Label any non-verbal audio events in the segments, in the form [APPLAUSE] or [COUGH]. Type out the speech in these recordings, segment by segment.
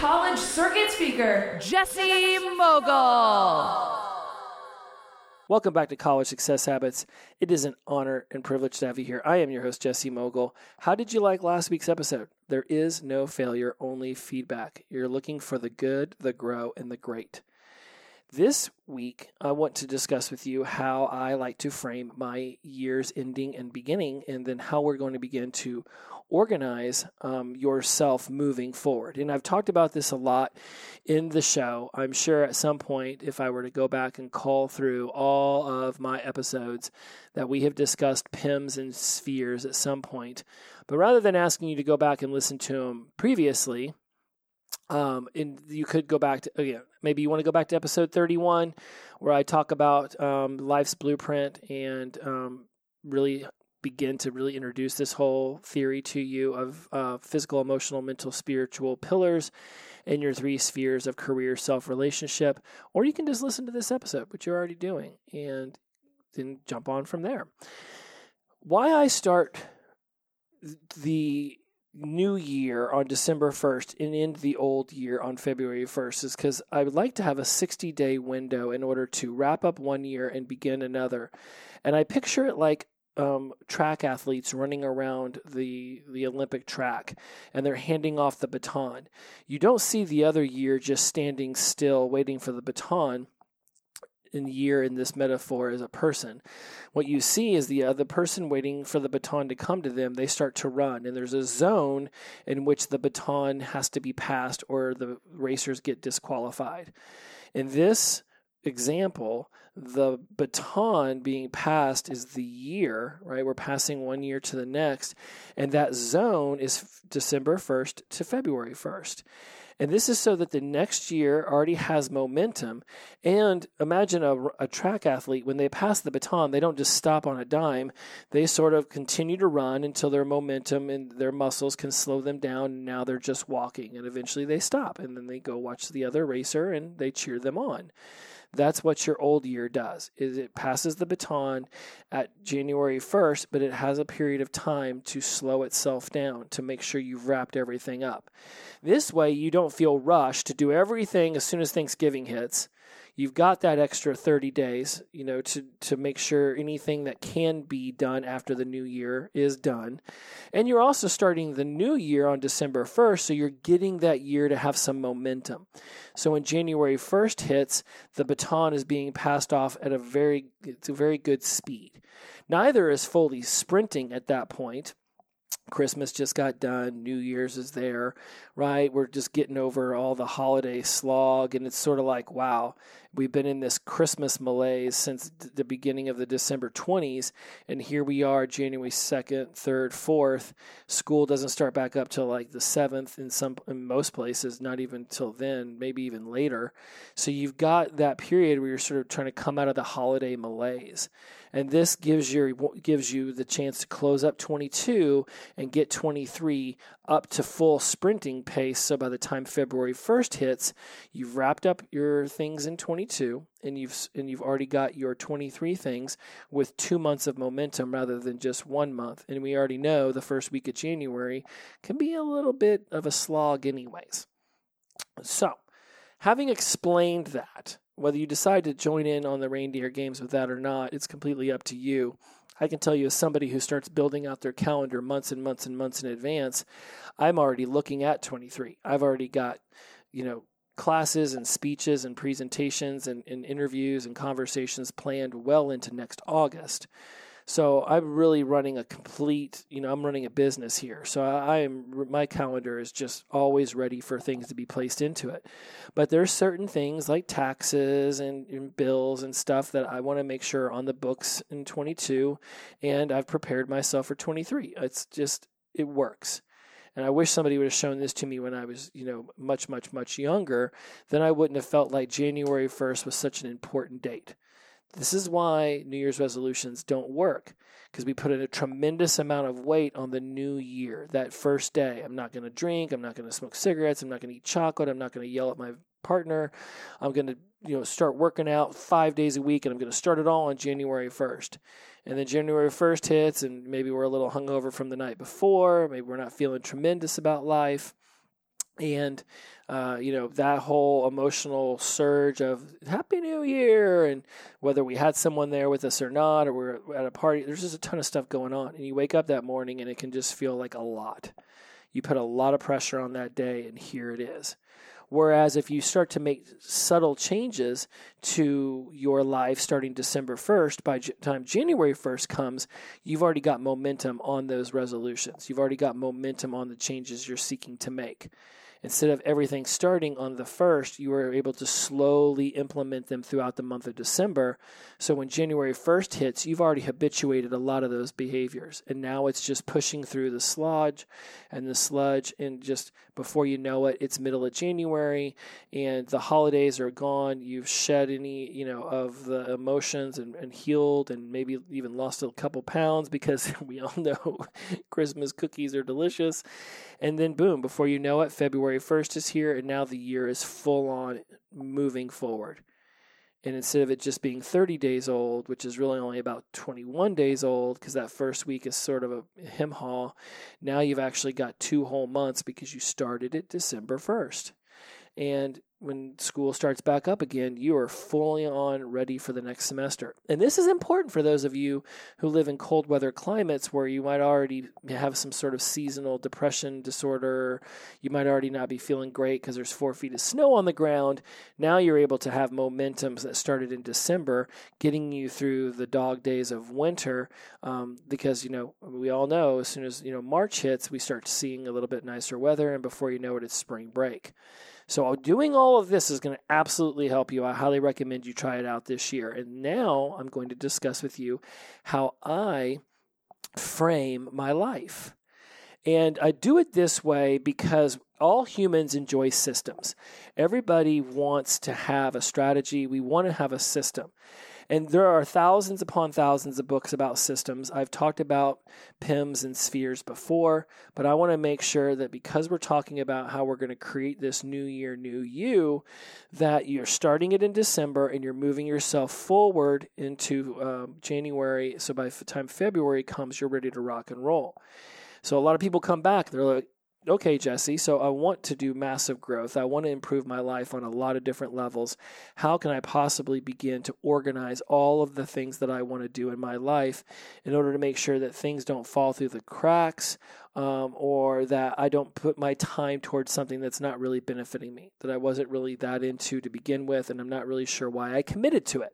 college circuit speaker, Jesse Mogul. Welcome back to College Success Habits. It is an honor and privilege to have you here. I am your host, Jesse Mogul. How did you like last week's episode? There is no failure, only feedback. You're looking for the good, the grow, and the great. This week, I want to discuss with you how I like to frame my year's ending and beginning, and then how we're going to begin to organize um, yourself moving forward. And I've talked about this a lot in the show. I'm sure at some point, if I were to go back and call through all of my episodes, that we have discussed PIMS and spheres at some point. But rather than asking you to go back and listen to them previously, um, and you could go back to again. Maybe you want to go back to episode 31, where I talk about um, life's blueprint and um, really begin to really introduce this whole theory to you of uh, physical, emotional, mental, spiritual pillars and your three spheres of career, self, relationship. Or you can just listen to this episode, which you're already doing, and then jump on from there. Why I start the new year on December 1st and end the old year on February 1st is because I would like to have a 60 day window in order to wrap up one year and begin another. And I picture it like um, track athletes running around the the Olympic track, and they're handing off the baton. You don't see the other year just standing still, waiting for the baton. In year in this metaphor is a person. What you see is the uh, other person waiting for the baton to come to them. They start to run, and there's a zone in which the baton has to be passed, or the racers get disqualified. In this example, the baton being passed is the year, right? We're passing one year to the next, and that zone is December 1st to February 1st. And this is so that the next year already has momentum. And imagine a, a, track athlete, when they pass the baton, they don't just stop on a dime. They sort of continue to run until their momentum and their muscles can slow them down. And now they're just walking. And eventually they stop. And then they go watch the other racer and they cheer them on. That's what your old year does. Is it passes the baton at January 1st, but it has a period of time to slow itself down to make sure you've wrapped everything up. This way you don't feel rushed to do everything as soon as Thanksgiving hits. You've got that extra 30 days, you know, to, to make sure anything that can be done after the new year is done. And you're also starting the new year on December 1st, so you're getting that year to have some momentum. So when January 1st hits, the baton is being passed off at a very, it's a very good speed. Neither is fully sprinting at that point. Christmas just got done, New Year's is there, right? We're just getting over all the holiday slog, and it's sort of like, wow, we've been in this Christmas malaise since the beginning of the December 20s, and here we are, January 2nd, 3rd, 4th. School doesn't start back up till like the 7th in some in most places, not even till then, maybe even later. So you've got that period where you're sort of trying to come out of the holiday malaise and this gives you gives you the chance to close up 22 and get 23 up to full sprinting pace. So by the time February 1st hits, you've wrapped up your things in 22 and you've and you've already got your 23 things with 2 months of momentum rather than just 1 month. And we already know the first week of January can be a little bit of a slog anyways. So, having explained that, whether you decide to join in on the reindeer games with that or not, it's completely up to you. I can tell you, as somebody who starts building out their calendar months and months and months in advance, I'm already looking at 23. I've already got, you know, classes and speeches and presentations and, and interviews and conversations planned well into next August. So I'm really running a complete, you know, I'm running a business here. So I am my calendar is just always ready for things to be placed into it. But there's certain things like taxes and, and bills and stuff that I want to make sure on the books in 22 and I've prepared myself for 23. It's just it works. and I wish somebody would have shown this to me when I was, you know, much, much, much younger, then I wouldn't have felt like January 1st was such an important date. This is why New Year's resolutions don't work because we put in a tremendous amount of weight on the new year. That first day, I'm not going to drink, I'm not going to smoke cigarettes, I'm not going to eat chocolate, I'm not going to yell at my partner. I'm going to, you know, start working out 5 days a week and I'm going to start it all on January 1st. And then January 1st hits and maybe we're a little hungover from the night before, maybe we're not feeling tremendous about life and uh, you know that whole emotional surge of happy new year! and whether we had someone there with us or not or we're at a party there's just a ton of stuff going on. And you wake up that morning and it can just feel like a lot. You put a lot of pressure on that day and here it is. Whereas if you start to make subtle changes to your life starting December 1st, by time January 1st comes, you've already got momentum on those resolutions. You've already got momentum on the changes you're seeking to make instead of everything starting on the first, you were able to slowly implement them throughout the month of December. So when January 1st hits, you've already habituated a lot of those behaviors. And now it's just pushing through the sludge and the sludge. And just before you know it, it's middle of January and the holidays are gone. You've shed any, you know, of the emotions and, and healed and maybe even lost a couple pounds because [LAUGHS] we all know [LAUGHS] Christmas cookies are delicious. And then boom, before you know it, February 1st is here, and now the year is full on moving forward. And instead of it just being 30 days old, which is really only about 21 days old, because that first week is sort of a him haul, now you've actually got two whole months because you started it December 1st. And when school starts back up again, you are fully on ready for the next semester. And this is important for those of you who live in cold weather climates where you might already have some sort of seasonal depression disorder. You might already not be feeling great because there's four feet of snow on the ground. Now you're able to have momentum that started in December, getting you through the dog days of winter. Um, because, you know, we all know as soon as, you know, March hits, we start seeing a little bit nicer weather. And before you know it, it's spring break. So, uh, doing all of this is going to absolutely help you. I highly recommend you try it out this year. And now I'm going to discuss with you how I frame my life. And I do it this way because all humans enjoy systems. Everybody wants to have a strategy, we want to have a system. And there are thousands upon thousands of books about systems. I've talked about PIMS and spheres before, but I want to make sure that because we're talking about how we're going to create this new year, new you, that you're starting it in December and you're moving yourself forward into um, January. So by the time February comes, you're ready to rock and roll. So a lot of people come back, they're like, okay, Jesse, so I want to do massive growth. I want to improve my life on a lot of different levels. How can I possibly begin to organize all of the things that I want to do in my life in order to make sure that things don't fall through the cracks um, or that I don't put my time towards something that's not really benefiting me, that I wasn't really that into to begin with, and I'm not really sure why I committed to it,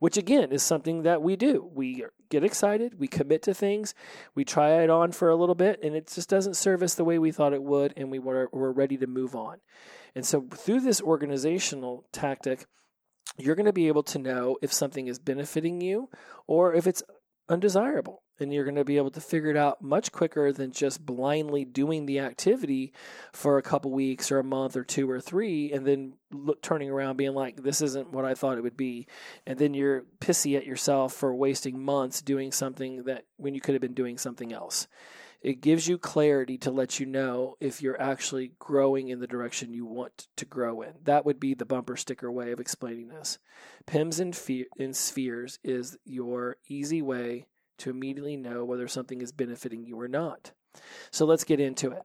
which again is something that we do. We get excited, we commit to things, we try it on for a little bit, and it just doesn't serve us the way we thought it would, and we were, we're ready to move on. And so through this organizational tactic, you're going to be able to know if something is benefiting you or if it's undesirable and you're going to be able to figure it out much quicker than just blindly doing the activity for a couple weeks or a month or two or three and then look, turning around being like this isn't what i thought it would be and then you're pissy at yourself for wasting months doing something that when you could have been doing something else it gives you clarity to let you know if you're actually growing in the direction you want to grow in. That would be the bumper sticker way of explaining this. PIMS in, fe- in spheres is your easy way to immediately know whether something is benefiting you or not. So let's get into it.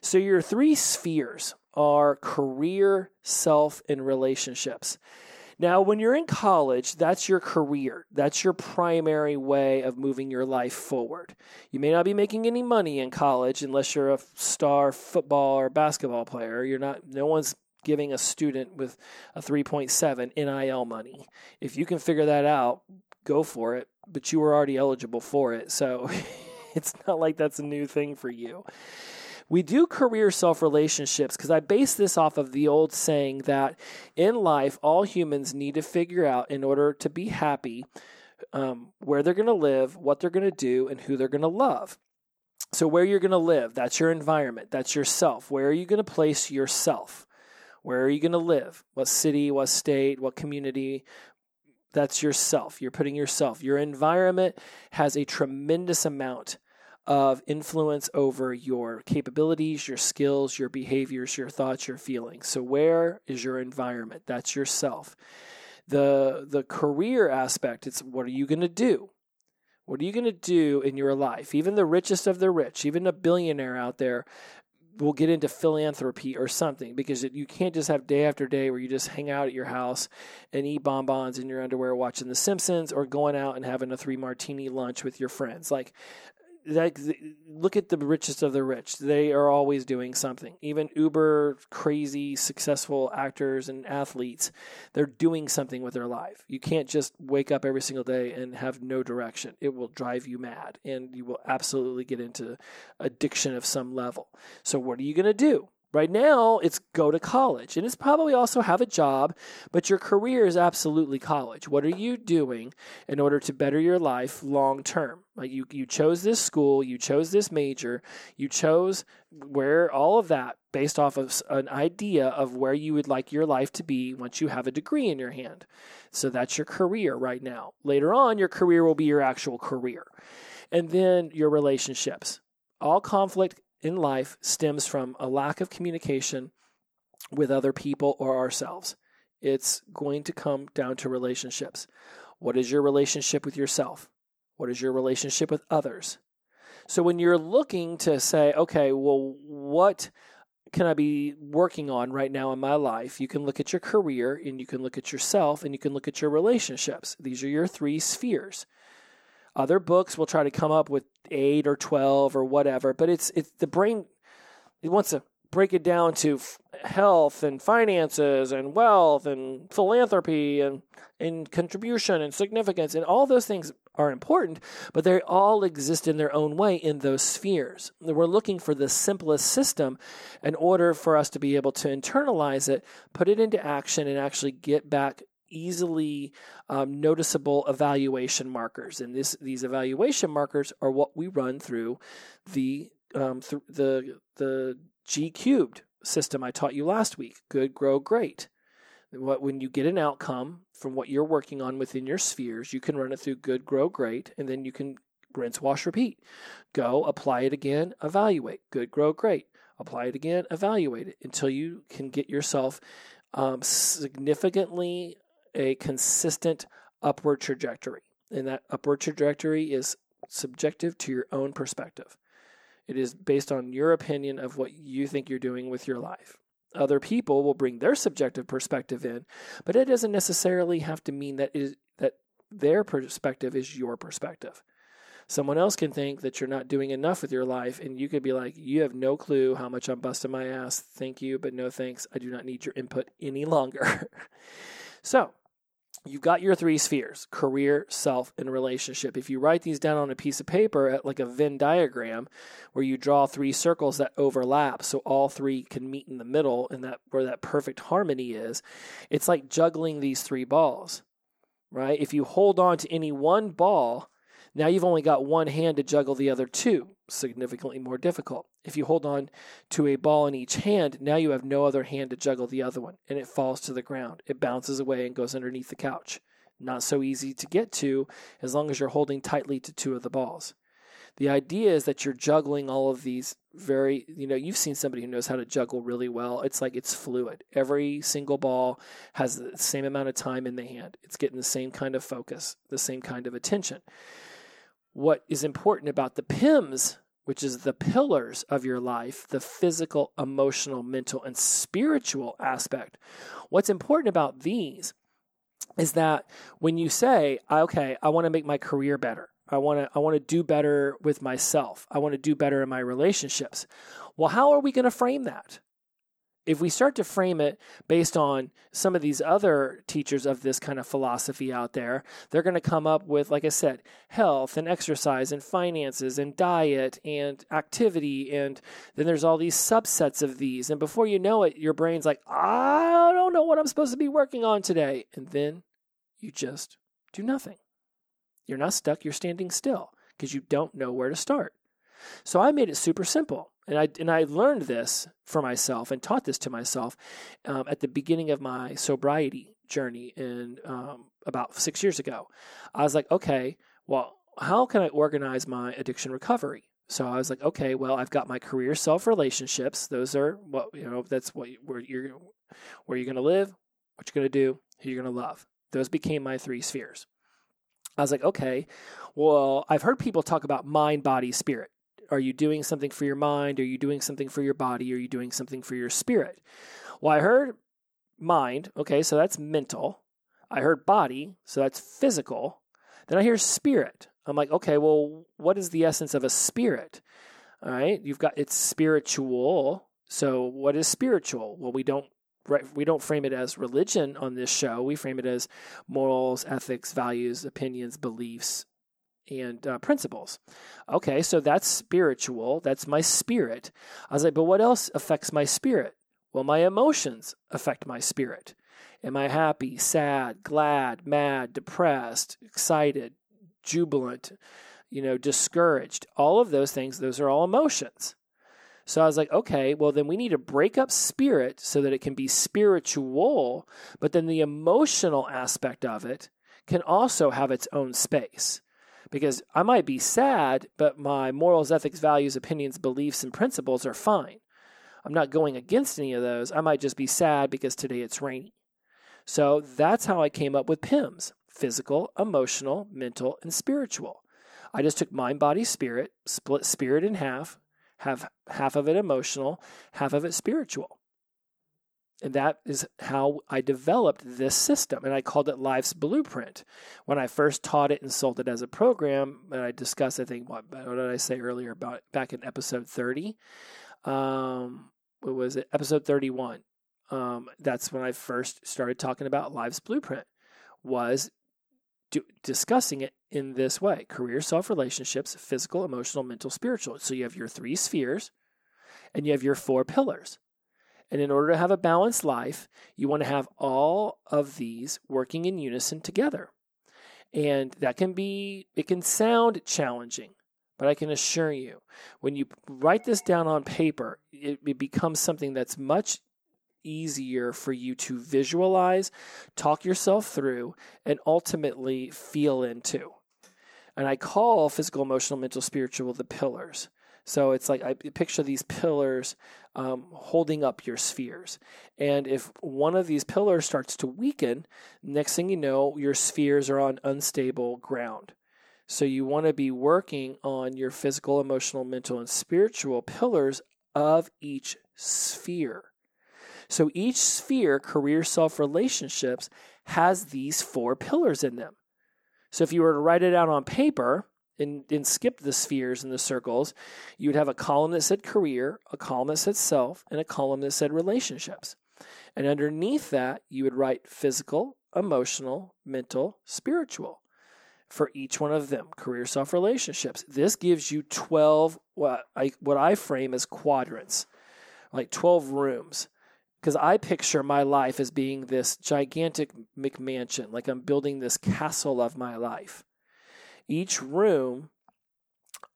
So, your three spheres are career, self, and relationships. Now, when you're in college, that's your career. That's your primary way of moving your life forward. You may not be making any money in college unless you're a star football or basketball player. You're not, no one's giving a student with a 3.7 NIL money. If you can figure that out, go for it but you were already eligible for it. So [LAUGHS] it's not like that's a new thing for you. We do career self relationships because I base this off of the old saying that in life, all humans need to figure out in order to be happy um, where they're going to live, what they're going to do, and who they're going to love. So, where you're going to live, that's your environment, that's yourself. Where are you going to place yourself? Where are you going to live? What city, what state, what community? That's yourself. You're putting yourself. Your environment has a tremendous amount of influence over your capabilities, your skills, your behaviors, your thoughts, your feelings. So where is your environment? That's yourself. The the career aspect, it's what are you going to do? What are you going to do in your life? Even the richest of the rich, even a billionaire out there will get into philanthropy or something because you can't just have day after day where you just hang out at your house and eat bonbons in your underwear watching The Simpsons or going out and having a three martini lunch with your friends. Like like look at the richest of the rich. They are always doing something. Even uber crazy successful actors and athletes they're doing something with their life. You can't just wake up every single day and have no direction. It will drive you mad and you will absolutely get into addiction of some level. So what are you going to do Right now, it's go to college, and it's probably also have a job, but your career is absolutely college. What are you doing in order to better your life long term? Like you, you chose this school, you chose this major, you chose where all of that based off of an idea of where you would like your life to be once you have a degree in your hand. So that's your career right now. Later on, your career will be your actual career. And then your relationships. All conflict in life stems from a lack of communication with other people or ourselves. It's going to come down to relationships. What is your relationship with yourself? What is your relationship with others? So when you're looking to say, okay, well, what can I be working on right now in my life? You can look at your career and you can look at yourself and you can look at your relationships. These are your three spheres. Other books will try to come up with eight or 12 or whatever, but it's, it's the brain, it wants to break it down to f- health and finances and wealth and philanthropy and, and contribution and significance and all those things are important, but they all exist in their own way in those spheres. We're looking for the simplest system in order for us to be able to internalize it, put it into action, and actually get back easily um, noticeable evaluation markers. And this, these evaluation markers are what we run through the um, th- the the G cubed system I taught you last week. Good, grow, great. What when you get an outcome from what you're working on within your spheres, you can run it through good, grow, great, and then you can rinse, wash, repeat. Go, apply it again, evaluate. Good, grow, great. Apply it again, evaluate it until you can get yourself um, significantly a consistent upward trajectory. And that upward trajectory is subjective to your own perspective. It is based on your opinion of what you think you're doing with your life. Other people will bring their subjective perspective in, but it doesn't necessarily have to mean that is that their perspective is your perspective. Someone else can think that you're not doing enough with your life, and you could be like, You have no clue how much I'm busting my ass. Thank you, but no thanks. I do not need your input any longer. [LAUGHS] so, you've got your three spheres career, self, and relationship. If you write these down on a piece of paper at like a Venn diagram where you draw three circles that overlap so all three can meet in the middle and that where that perfect harmony is, it's like juggling these three balls. Right? If you hold on to any one ball, now you've only got one hand to juggle the other two, significantly more difficult. If you hold on to a ball in each hand, now you have no other hand to juggle the other one, and it falls to the ground. It bounces away and goes underneath the couch. Not so easy to get to as long as you're holding tightly to two of the balls. The idea is that you're juggling all of these very, you know, you've seen somebody who knows how to juggle really well. It's like it's fluid. Every single ball has the same amount of time in the hand, it's getting the same kind of focus, the same kind of attention what is important about the PIMS, which is the pillars of your life, the physical, emotional, mental, and spiritual aspect. What's important about these is that when you say, okay, I want to make my career better. I want to I want to do better with myself. I want to do better in my relationships. Well, how are we going to frame that? If we start to frame it based on some of these other teachers of this kind of philosophy out there, they're going to come up with, like I said, health and exercise and finances and diet and activity. And then there's all these subsets of these. And before you know it, your brain's like, I don't know what I'm supposed to be working on today. And then you just do nothing. You're not stuck, you're standing still because you don't know where to start. So I made it super simple. And I, and I learned this for myself and taught this to myself um, at the beginning of my sobriety journey in um, about six years ago. I was like, okay, well, how can I organize my addiction recovery? So I was like, okay, well, I've got my career, self, relationships. Those are what you know. That's what where you're where you're going to live, what you're going to do, who you're going to love. Those became my three spheres. I was like, okay, well, I've heard people talk about mind, body, spirit. Are you doing something for your mind? Are you doing something for your body? Are you doing something for your spirit? Well, I heard mind. Okay, so that's mental. I heard body, so that's physical. Then I hear spirit. I'm like, okay, well, what is the essence of a spirit? All right, you've got it's spiritual. So what is spiritual? Well, we don't we don't frame it as religion on this show. We frame it as morals, ethics, values, opinions, beliefs, and uh, principles. Okay, so that's spiritual. That's my spirit. I was like, but what else affects my spirit? Well, my emotions affect my spirit. Am I happy, sad, glad, mad, depressed, excited, jubilant, you know, discouraged? All of those things, those are all emotions. So I was like, okay, well, then we need to break up spirit so that it can be spiritual, but then the emotional aspect of it can also have its own space. Because I might be sad, but my morals, ethics, values, opinions, beliefs, and principles are fine. I'm not going against any of those. I might just be sad because today it's rainy. So that's how I came up with PIMS physical, emotional, mental, and spiritual. I just took mind, body, spirit, split spirit in half, have half of it emotional, half of it spiritual. And that is how I developed this system. And I called it Life's Blueprint. When I first taught it and sold it as a program, and I discussed, I think, what, what did I say earlier about back in episode 30? Um, what was it? Episode 31. Um, that's when I first started talking about Life's Blueprint, was do, discussing it in this way career, self relationships, physical, emotional, mental, spiritual. So you have your three spheres and you have your four pillars. And in order to have a balanced life, you want to have all of these working in unison together. And that can be, it can sound challenging, but I can assure you, when you write this down on paper, it, it becomes something that's much easier for you to visualize, talk yourself through, and ultimately feel into. And I call physical, emotional, mental, spiritual the pillars. So it's like I picture these pillars um, holding up your spheres. And if one of these pillars starts to weaken, next thing you know, your spheres are on unstable ground. So you want to be working on your physical, emotional, mental, and spiritual pillars of each sphere. So each sphere, career, self, relationships, has these four pillars in them. So if you were to write it out on paper and, and skip the spheres and the circles, you would have a column that said career, a column that said self, and a column that said relationships. And underneath that, you would write physical, emotional, mental, spiritual for each one of them career self relationships this gives you 12 what I, what I frame as quadrants like 12 rooms because I picture my life as being this gigantic McMansion, like I'm building this castle of my life. Each room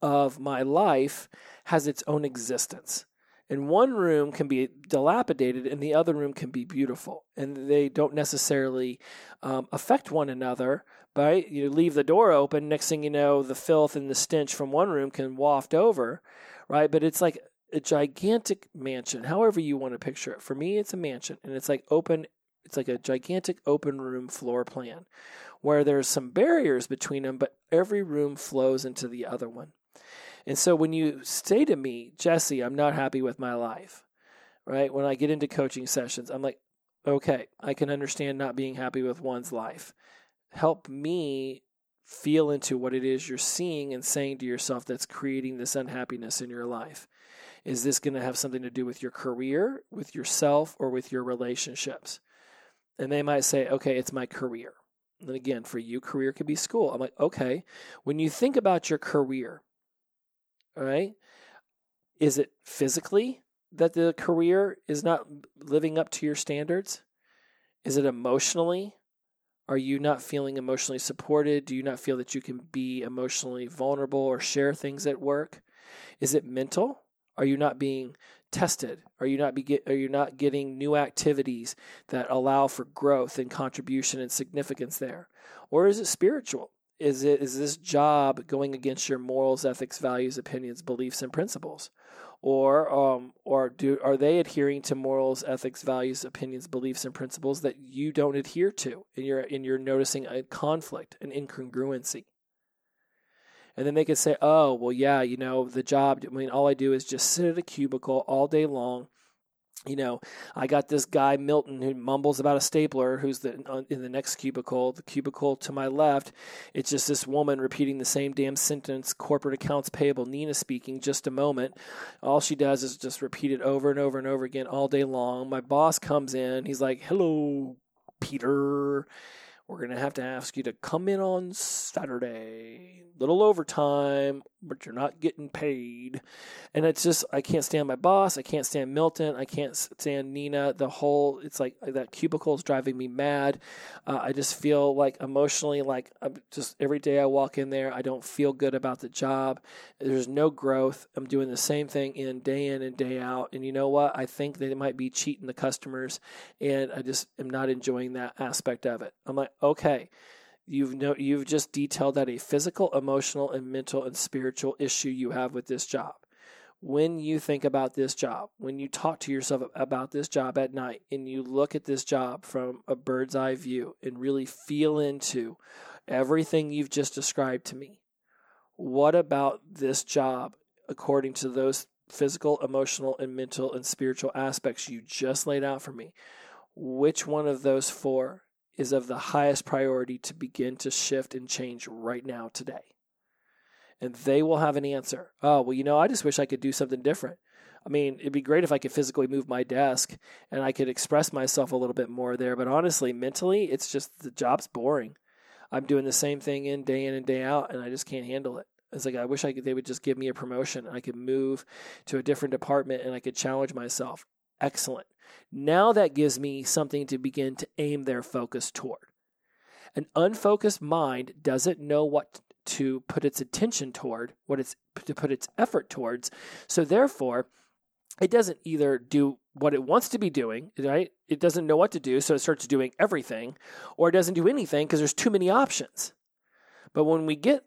of my life has its own existence. And one room can be dilapidated and the other room can be beautiful. And they don't necessarily um, affect one another, but you leave the door open. Next thing you know, the filth and the stench from one room can waft over, right? But it's like a gigantic mansion, however you want to picture it. For me, it's a mansion, and it's like open. It's like a gigantic open room floor plan, where there's some barriers between them, but every room flows into the other one. And so when you say to me, Jesse, I'm not happy with my life, right? When I get into coaching sessions, I'm like, okay, I can understand not being happy with one's life. Help me feel into what it is you're seeing and saying to yourself that's creating this unhappiness in your life. Is this going to have something to do with your career, with yourself, or with your relationships? And they might say, okay, it's my career. And again, for you, career could be school. I'm like, okay, when you think about your career, right, is it physically that the career is not living up to your standards? Is it emotionally? Are you not feeling emotionally supported? Do you not feel that you can be emotionally vulnerable or share things at work? Is it mental? Are you not being tested? Are you not be, are you not getting new activities that allow for growth and contribution and significance there? Or is it spiritual? Is it is this job going against your morals, ethics, values, opinions, beliefs, and principles? Or um, or do are they adhering to morals, ethics, values, opinions, beliefs, and principles that you don't adhere to, and you're and you're noticing a conflict, an incongruency? And then they could say, oh, well, yeah, you know, the job, I mean, all I do is just sit at a cubicle all day long. You know, I got this guy, Milton, who mumbles about a stapler who's the, uh, in the next cubicle. The cubicle to my left, it's just this woman repeating the same damn sentence corporate accounts payable, Nina speaking, just a moment. All she does is just repeat it over and over and over again all day long. My boss comes in. He's like, hello, Peter we're going to have to ask you to come in on Saturday, little overtime, but you're not getting paid. And it's just, I can't stand my boss. I can't stand Milton. I can't stand Nina. The whole, it's like that cubicle is driving me mad. Uh, I just feel like emotionally, like I'm just every day I walk in there, I don't feel good about the job. There's no growth. I'm doing the same thing in day in and day out. And you know what? I think they might be cheating the customers. And I just am not enjoying that aspect of it. I'm like, okay, you've no, you've just detailed that a physical, emotional, and mental and spiritual issue you have with this job. When you think about this job, when you talk to yourself about this job at night, and you look at this job from a bird's eye view and really feel into everything you've just described to me, what about this job, according to those physical, emotional, and mental and spiritual aspects you just laid out for me? Which one of those four is of the highest priority to begin to shift and change right now, today. And they will have an answer. Oh, well, you know, I just wish I could do something different. I mean, it'd be great if I could physically move my desk and I could express myself a little bit more there. But honestly, mentally, it's just the job's boring. I'm doing the same thing in day in and day out, and I just can't handle it. It's like I wish I could. They would just give me a promotion. And I could move to a different department, and I could challenge myself. Excellent. Now that gives me something to begin to aim their focus toward. An unfocused mind doesn't know what to put its attention toward, what it's to put its effort towards. So therefore, it doesn't either do what it wants to be doing, right? It doesn't know what to do, so it starts doing everything, or it doesn't do anything because there's too many options. But when we get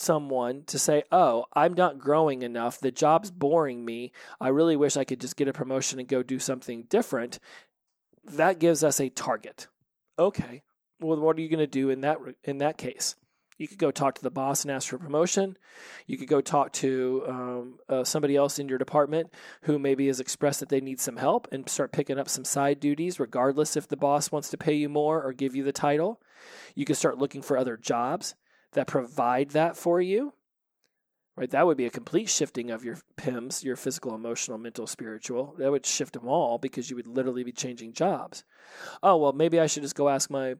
someone to say, "Oh, I'm not growing enough. The job's boring me. I really wish I could just get a promotion and go do something different." That gives us a target. Okay. Well, what are you going to do in that in that case? You could go talk to the boss and ask for a promotion. You could go talk to um, uh, somebody else in your department who maybe has expressed that they need some help and start picking up some side duties, regardless if the boss wants to pay you more or give you the title. You could start looking for other jobs that provide that for you, right? That would be a complete shifting of your PIMS, your physical, emotional, mental, spiritual. That would shift them all because you would literally be changing jobs. Oh, well, maybe I should just go ask my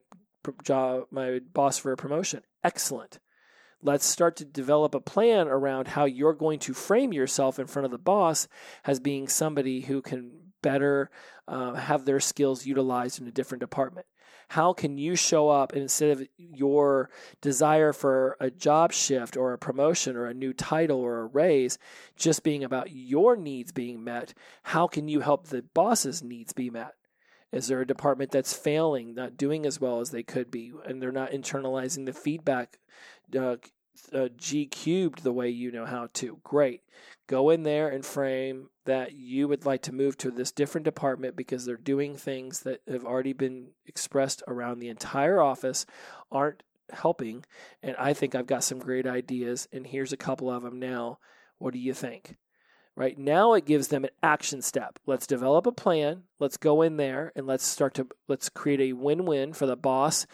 job, my boss for a promotion. Excellent. Let's start to develop a plan around how you're going to frame yourself in front of the boss as being somebody who can better uh, have their skills utilized in a different department. How can you show up instead of your desire for a job shift or a promotion or a new title or a raise just being about your needs being met? How can you help the boss's needs be met? Is there a department that's failing, not doing as well as they could be, and they're not internalizing the feedback uh, uh, G cubed the way you know how to. Great. Go in there and frame that you would like to move to this different department because they're doing things that have already been expressed around the entire office, aren't helping. And I think I've got some great ideas, and here's a couple of them now. What do you think? Right now, it gives them an action step. Let's develop a plan. Let's go in there and let's start to let's create a win-win for the boss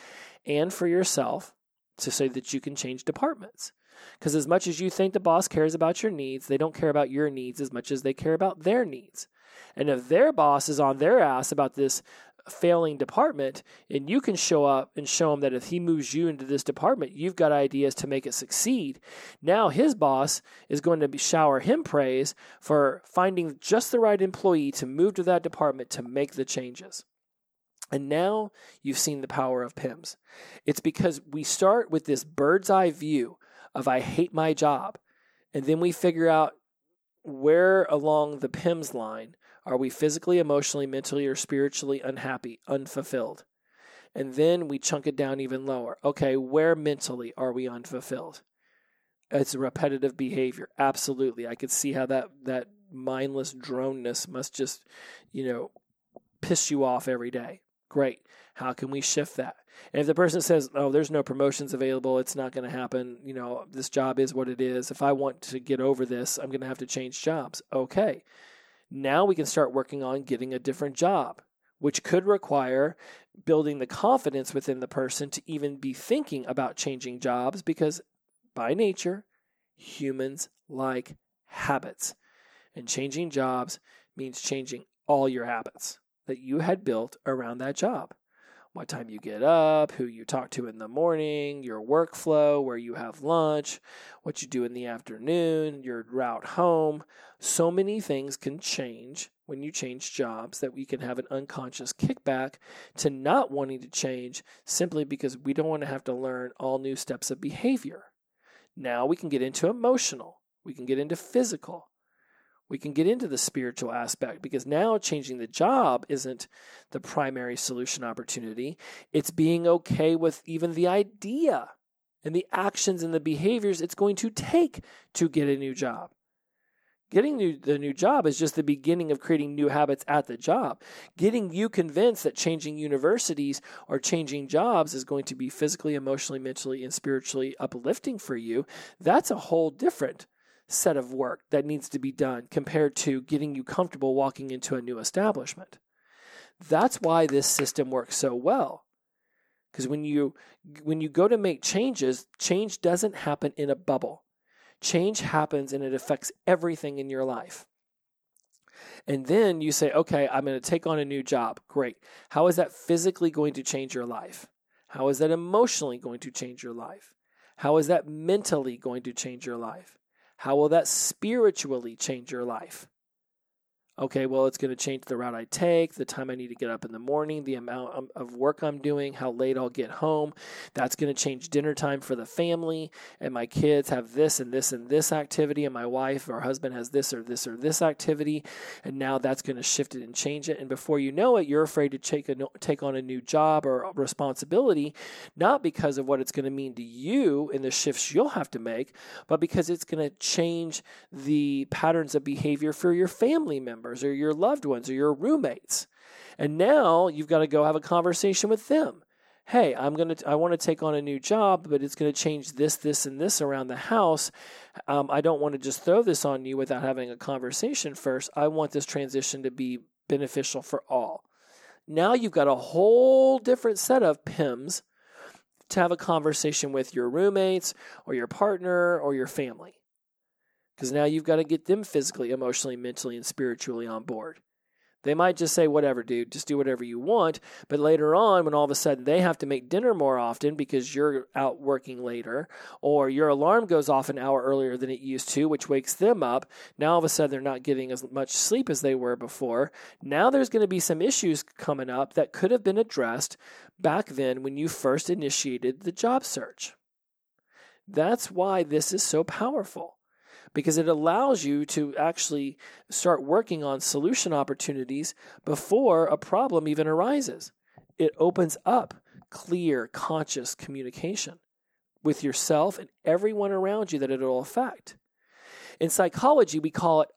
and for yourself to say that you can change departments. Because as much as you think the boss cares about your needs, they don't care about your needs as much as they care about their needs. And if their boss is on their ass about this failing department, and you can show up and show him that if he moves you into this department, you've got ideas to make it succeed. Now his boss is going to shower him praise for finding just the right employee to move to that department to make the changes. And now you've seen the power of PIMS. It's because we start with this bird's eye view of I hate my job. And then we figure out where along the PIMS line are we physically, emotionally, mentally, or spiritually unhappy, unfulfilled? And then we chunk it down even lower. Okay, where mentally are we unfulfilled? It's repetitive behavior. Absolutely. I could see how that, that mindless droneness must just, you know, piss you off every day. Great. How can we shift that? And if the person says, "Oh, there's no promotions available, it's not going to happen. You know, this job is what it is. If I want to get over this, I'm going to have to change jobs." Okay. Now we can start working on getting a different job, which could require building the confidence within the person to even be thinking about changing jobs because by nature, humans like habits. And changing jobs means changing all your habits that you had built around that job. What time you get up, who you talk to in the morning, your workflow, where you have lunch, what you do in the afternoon, your route home. So many things can change when you change jobs that we can have an unconscious kickback to not wanting to change simply because we don't want to have to learn all new steps of behavior. Now we can get into emotional, we can get into physical, we can get into the spiritual aspect because now changing the job isn't the primary solution opportunity. It's being okay with even the idea and the actions and the behaviors it's going to take to get a new job. Getting the new job is just the beginning of creating new habits at the job. Getting you convinced that changing universities or changing jobs is going to be physically, emotionally, mentally, and spiritually uplifting for you, that's a whole different set of work that needs to be done compared to getting you comfortable walking into a new establishment. That's why this system works so well. Because when you when you go to make changes, change doesn't happen in a bubble. Change happens and it affects everything in your life. And then you say, okay, I'm going to take on a new job. Great. How is that physically going to change your life? How is that emotionally going to change your life? How is that mentally going to change your life? How will that spiritually change your life? Okay, well, it's going to change the route I take, the time I need to get up in the morning, the amount um, of work I'm doing, how late I'll get home. That's going to change dinner time for the family. And my kids have this and this and this activity, and my wife or husband has this or this or this activity. And now that's going to shift it and change it. And before you know it, you're afraid to take, a, take on a new job or responsibility, not because of what it's going to mean to you in the shifts you'll have to make, but because it's going to change the patterns of behavior for your family members members or your loved ones or your roommates. And now you've got to go have a conversation with them. Hey, I'm going to I want to take on a new job, but it's going to change this this and this around the house. Um, I don't want to just throw this on you without having a conversation first. I want this transition to be beneficial for all. Now you've got a whole different set of PIMS to have a conversation with your roommates or your partner or your family because now you've got to get them physically, emotionally, mentally, and spiritually on board. They might just say, whatever, dude, just do whatever you want. But later on, when all of a sudden they have to make dinner more often because you're out working later, or your alarm goes off an hour earlier than it used to, which wakes them up, now all of a sudden they're not getting as much sleep as they were before. Now there's going to be some issues coming up that could have been addressed back then when you first initiated the job search. That's why this is so powerful because it allows you to actually start working on solution opportunities before a problem even arises. It opens up clear, conscious communication with yourself and everyone around you that it'll affect. In psychology, we call it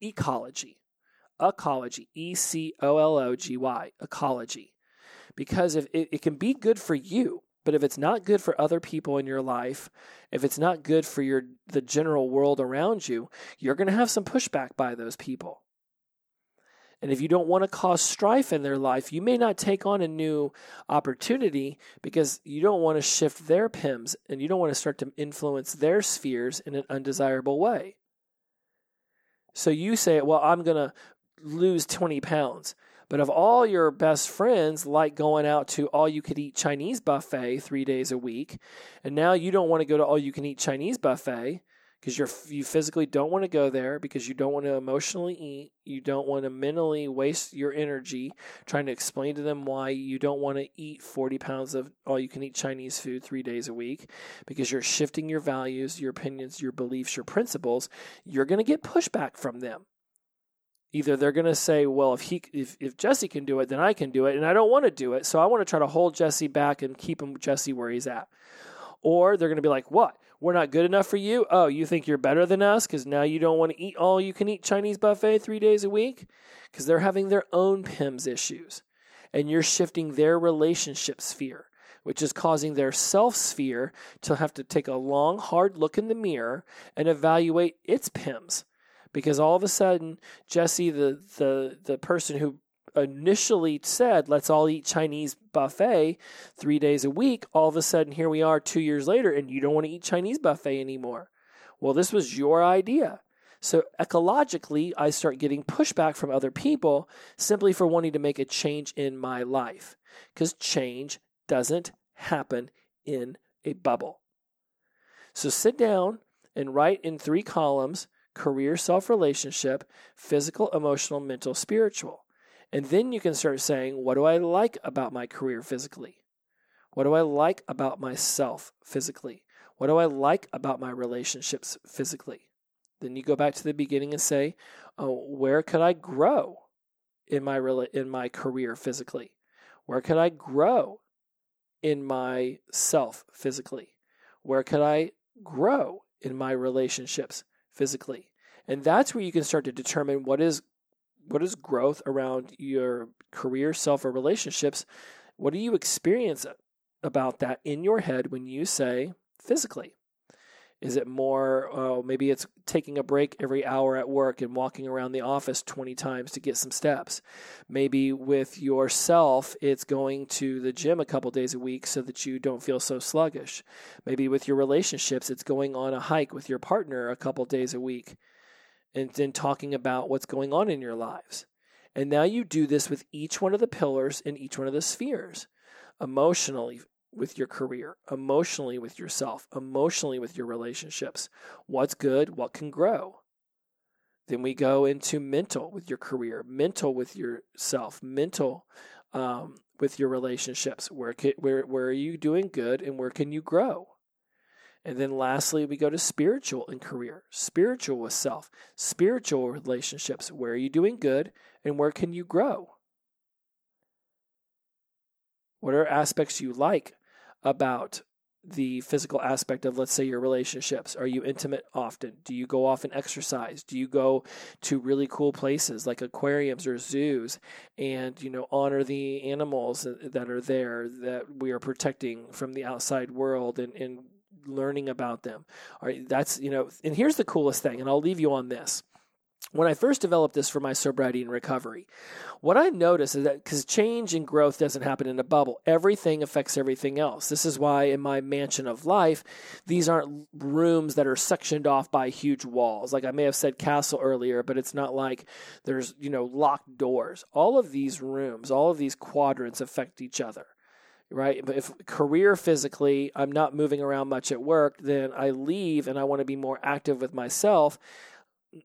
ecology. Ecology, E C O L O G Y, ecology. Because if it, it can be good for you, but if it's not good for other people in your life, if it's not good for your the general world around you, you're going to have some pushback by those people. And if you don't want to cause strife in their life, you may not take on a new opportunity because you don't want to shift their PIMS and you don't want to start to influence their spheres in an undesirable way. So you say, Well, I'm going to lose 20 pounds. But if all your best friends like going out to all you could eat Chinese buffet three days a week, and now you don't want to go to all you can eat Chinese buffet because you're you physically don't want to go there because you don't want to emotionally eat you don't want to mentally waste your energy trying to explain to them why you don't want to eat 40 pounds of all you can eat chinese food three days a week because you're shifting your values your opinions your beliefs your principles you're going to get pushback from them either they're going to say well if he if, if jesse can do it then i can do it and i don't want to do it so i want to try to hold jesse back and keep him jesse where he's at or they're going to be like what we're not good enough for you. Oh, you think you're better than us because now you don't want to eat all you can eat Chinese buffet three days a week? Because they're having their own PIMS issues. And you're shifting their relationship sphere, which is causing their self sphere to have to take a long, hard look in the mirror and evaluate its PIMS. Because all of a sudden, Jesse, the, the, the person who initially said, let's all eat Chinese buffet three days a week, all of a sudden here we are two years later and you don't want to eat Chinese buffet anymore. Well, this was your idea. So ecologically, I start getting pushback from other people simply for wanting to make a change in my life because change doesn't happen in a bubble. So sit down and write in three columns career, self relationship, physical, emotional, mental, spiritual. And then you can start saying, what do I like about my career physically? What do I like about myself physically? What do I like about my relationships physically? Then you go back to the beginning and say, oh, where could I grow in my in my career physically? Where could I grow in my self physically? Where could I grow in my relationships physically? And that's where you can start to determine what is what is growth around your career, self, or relationships? What do you experience about that in your head when you say physically? Is it more, oh, maybe it's taking a break every hour at work and walking around the office 20 times to get some steps? Maybe with yourself, it's going to the gym a couple days a week so that you don't feel so sluggish. Maybe with your relationships, it's going on a hike with your partner a couple days a week and then talking about what's going on in your lives. And now you do this with each one of the pillars in each one of the spheres emotionally with your career, emotionally with yourself, emotionally with your relationships. What's good? What can grow? Then we go into mental with your career, mental with yourself, mental um, with your relationships. Where, can, where, where are you doing good and where can you grow? And then lastly, we go to spiritual and career, spiritual with self, spiritual relationships. Where are you doing good and where can you grow? What are aspects you like about the physical aspect of, let's say, your relationships? Are you intimate often? Do you go off and exercise? Do you go to really cool places like aquariums or zoos and, you know, honor the animals that are there that we are protecting from the outside world and, and learning about them. All right, that's you know, and here's the coolest thing, and I'll leave you on this. When I first developed this for my sobriety and recovery, what I noticed is that because change and growth doesn't happen in a bubble, everything affects everything else. This is why in my mansion of life, these aren't rooms that are sectioned off by huge walls. Like I may have said castle earlier, but it's not like there's, you know, locked doors. All of these rooms, all of these quadrants affect each other right? But if career physically, I'm not moving around much at work, then I leave and I want to be more active with myself.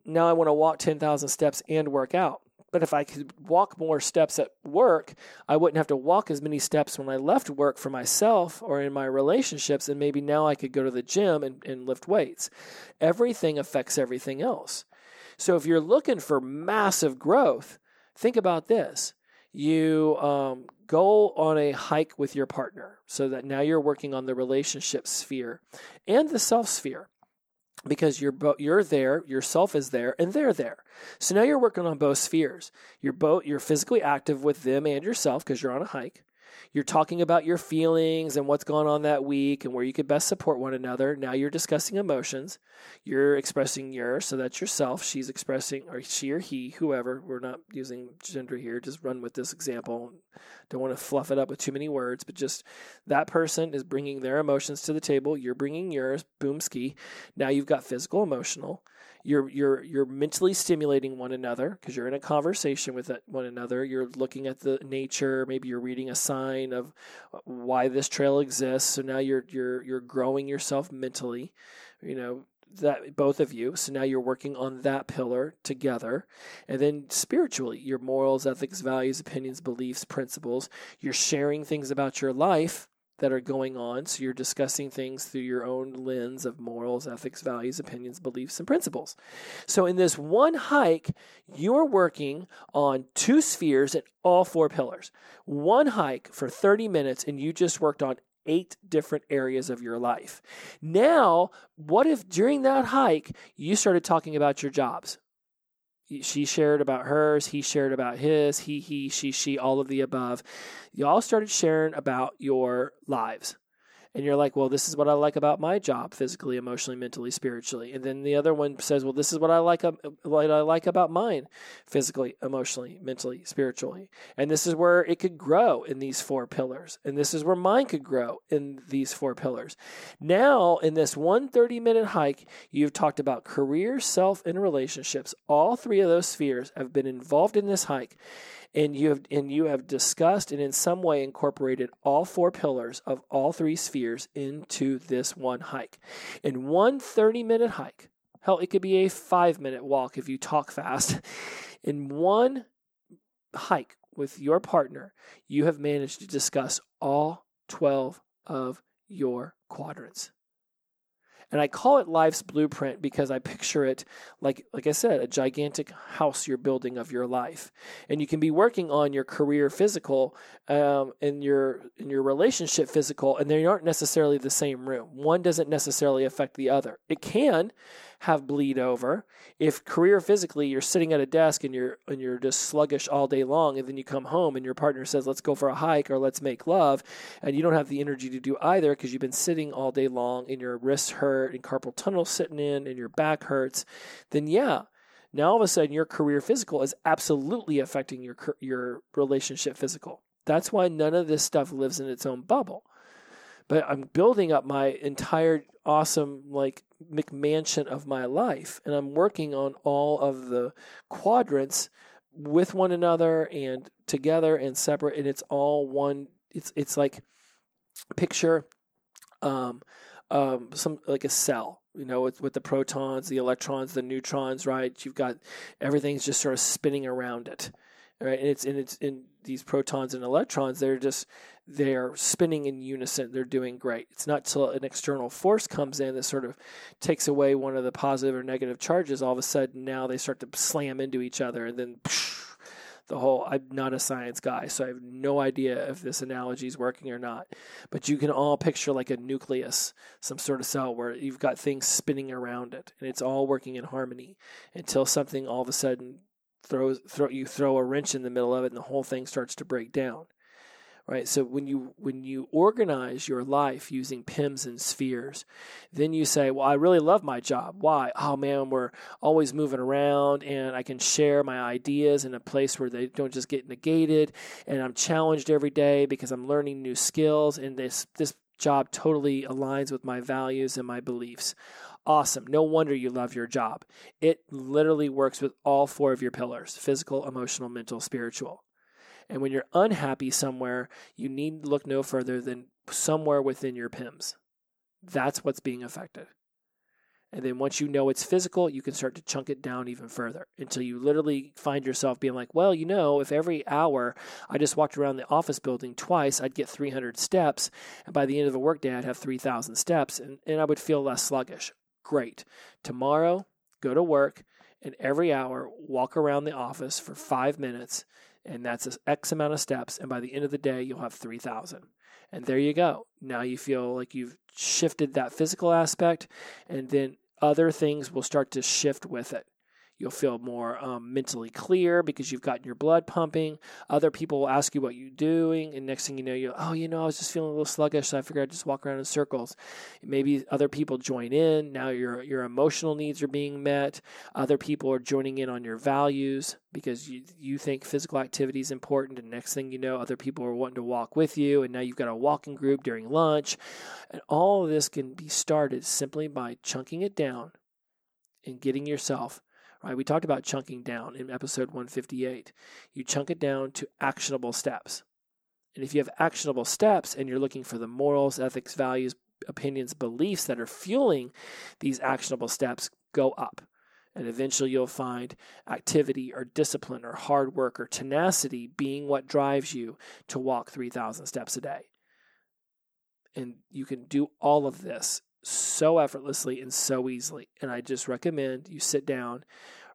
Now I want to walk 10,000 steps and work out. But if I could walk more steps at work, I wouldn't have to walk as many steps when I left work for myself or in my relationships. And maybe now I could go to the gym and, and lift weights. Everything affects everything else. So if you're looking for massive growth, think about this. You um, go on a hike with your partner so that now you're working on the relationship sphere and the self sphere because you're bo- you're there, yourself is there, and they're there. So now you're working on both spheres. You're both you're physically active with them and yourself because you're on a hike. You're talking about your feelings and what's gone on that week and where you could best support one another. Now you're discussing emotions. You're expressing yours, so that's yourself. She's expressing, or she or he, whoever. We're not using gender here. Just run with this example. Don't want to fluff it up with too many words, but just that person is bringing their emotions to the table. You're bringing yours. Boom ski. Now you've got physical, emotional you're you're you're mentally stimulating one another because you're in a conversation with one another you're looking at the nature maybe you're reading a sign of uh, why this trail exists so now you're you're you're growing yourself mentally you know that both of you. So now you're working on that pillar together. And then spiritually, your morals, ethics, values, opinions, beliefs, principles. You're sharing things about your life that are going on. So you're discussing things through your own lens of morals, ethics, values, opinions, beliefs, and principles. So in this one hike, you're working on two spheres and all four pillars. One hike for 30 minutes, and you just worked on eight different areas of your life. Now, what if during that hike you started talking about your jobs? She shared about hers, he shared about his, he, he, she, she, all of the above. Y'all started sharing about your lives and you're like, well, this is what I like about my job, physically, emotionally, mentally, spiritually. And then the other one says, well, this is what I like, um, what I like about mine, physically, emotionally, mentally, spiritually. And this is where it could grow in these four pillars. And this is where mine could grow in these four pillars. Now, in this one 30 minute hike, you've talked about career, self, and relationships. All three of those spheres have been involved in this hike and you have and you have discussed and in some way incorporated all four pillars of all three spheres into this one hike. In one 30 minute hike, hell, it could be a five minute walk if you talk fast. In one hike with your partner, you have managed to discuss all 12 of your quadrants. And I call it life's blueprint because I picture it like like I said, a gigantic house you're building of your life. And you can be working on your career physical um, and your in your relationship physical, and they aren't necessarily the same room. One doesn't necessarily affect the other. It can have bleed over. If career physically you're sitting at a desk and you're and you're just sluggish all day long and then you come home and your partner says let's go for a hike or let's make love and you don't have the energy to do either because you've been sitting all day long and your wrists hurt and carpal tunnel sitting in and your back hurts, then yeah, now all of a sudden your career physical is absolutely affecting your your relationship physical. That's why none of this stuff lives in its own bubble. But I'm building up my entire awesome like McMansion of my life. And I'm working on all of the quadrants with one another and together and separate. And it's all one. It's it's like picture um, um, some like a cell. You know, with, with the protons, the electrons, the neutrons, right? You've got everything's just sort of spinning around it, right? And it's and it's in these protons and electrons. They're just they're spinning in unison. They're doing great. It's not till an external force comes in that sort of takes away one of the positive or negative charges. All of a sudden, now they start to slam into each other, and then psh, the whole. I'm not a science guy, so I have no idea if this analogy is working or not. But you can all picture like a nucleus, some sort of cell where you've got things spinning around it, and it's all working in harmony until something all of a sudden throws throw you throw a wrench in the middle of it, and the whole thing starts to break down right? So when you when you organize your life using pims and spheres then you say well i really love my job. Why? Oh man we're always moving around and i can share my ideas in a place where they don't just get negated and i'm challenged every day because i'm learning new skills and this this job totally aligns with my values and my beliefs awesome no wonder you love your job it literally works with all four of your pillars physical emotional mental spiritual and when you're unhappy somewhere, you need to look no further than somewhere within your PIMS. That's what's being affected. And then once you know it's physical, you can start to chunk it down even further until you literally find yourself being like, well, you know, if every hour I just walked around the office building twice, I'd get 300 steps. And by the end of the workday, I'd have 3,000 steps and, and I would feel less sluggish. Great. Tomorrow, go to work and every hour walk around the office for five minutes and that's X amount of steps. And by the end of the day, you'll have 3,000. And there you go. Now you feel like you've shifted that physical aspect, and then other things will start to shift with it. You'll feel more um, mentally clear because you've gotten your blood pumping. Other people will ask you what you're doing, and next thing you know, you oh, you know, I was just feeling a little sluggish, so I figured I'd just walk around in circles. Maybe other people join in. Now your your emotional needs are being met. Other people are joining in on your values because you you think physical activity is important, and next thing you know, other people are wanting to walk with you, and now you've got a walking group during lunch, and all of this can be started simply by chunking it down and getting yourself right? We talked about chunking down in episode 158. You chunk it down to actionable steps. And if you have actionable steps and you're looking for the morals, ethics, values, opinions, beliefs that are fueling these actionable steps go up. And eventually you'll find activity or discipline or hard work or tenacity being what drives you to walk 3,000 steps a day. And you can do all of this so effortlessly and so easily. And I just recommend you sit down,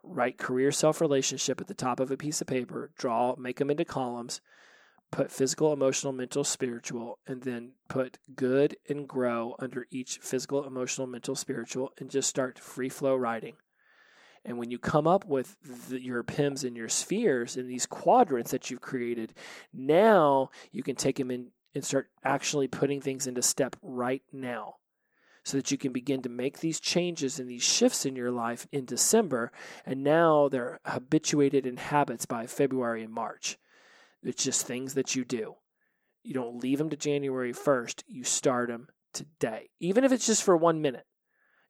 write career self relationship at the top of a piece of paper, draw, make them into columns, put physical, emotional, mental, spiritual, and then put good and grow under each physical, emotional, mental, spiritual, and just start free flow writing. And when you come up with the, your PIMs and your spheres in these quadrants that you've created, now you can take them in and start actually putting things into step right now so that you can begin to make these changes and these shifts in your life in December. And now they're habituated in habits by February and March. It's just things that you do. You don't leave them to January 1st, you start them today, even if it's just for one minute.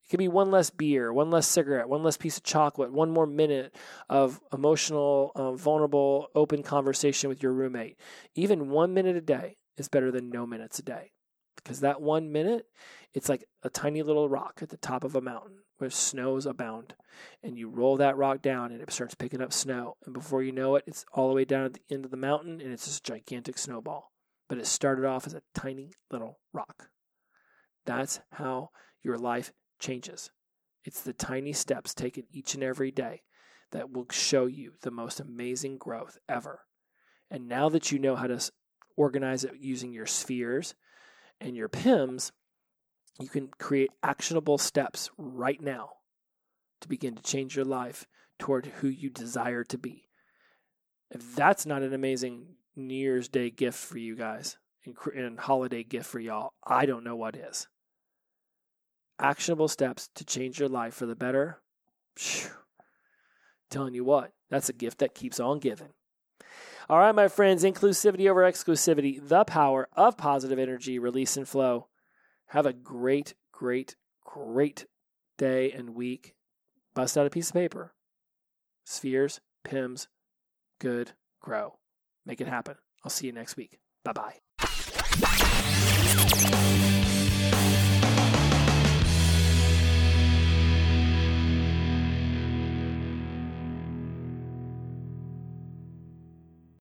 It could be one less beer, one less cigarette, one less piece of chocolate, one more minute of emotional, uh, vulnerable, open conversation with your roommate. Even one minute a day is better than no minutes a day because that one minute, it's like a tiny little rock at the top of a mountain where snows abound. And you roll that rock down and it starts picking up snow. And before you know it, it's all the way down at the end of the mountain and it's this gigantic snowball. But it started off as a tiny little rock. That's how your life changes. It's the tiny steps taken each and every day that will show you the most amazing growth ever. And now that you know how to organize it using your spheres and your PIMS, you can create actionable steps right now to begin to change your life toward who you desire to be. If that's not an amazing New Year's Day gift for you guys and, and holiday gift for y'all, I don't know what is. Actionable steps to change your life for the better. Phew. Telling you what, that's a gift that keeps on giving. All right, my friends, inclusivity over exclusivity, the power of positive energy, release and flow. Have a great, great, great day and week. Bust out a piece of paper. Spheres, PIMS, good, grow. Make it happen. I'll see you next week. Bye bye.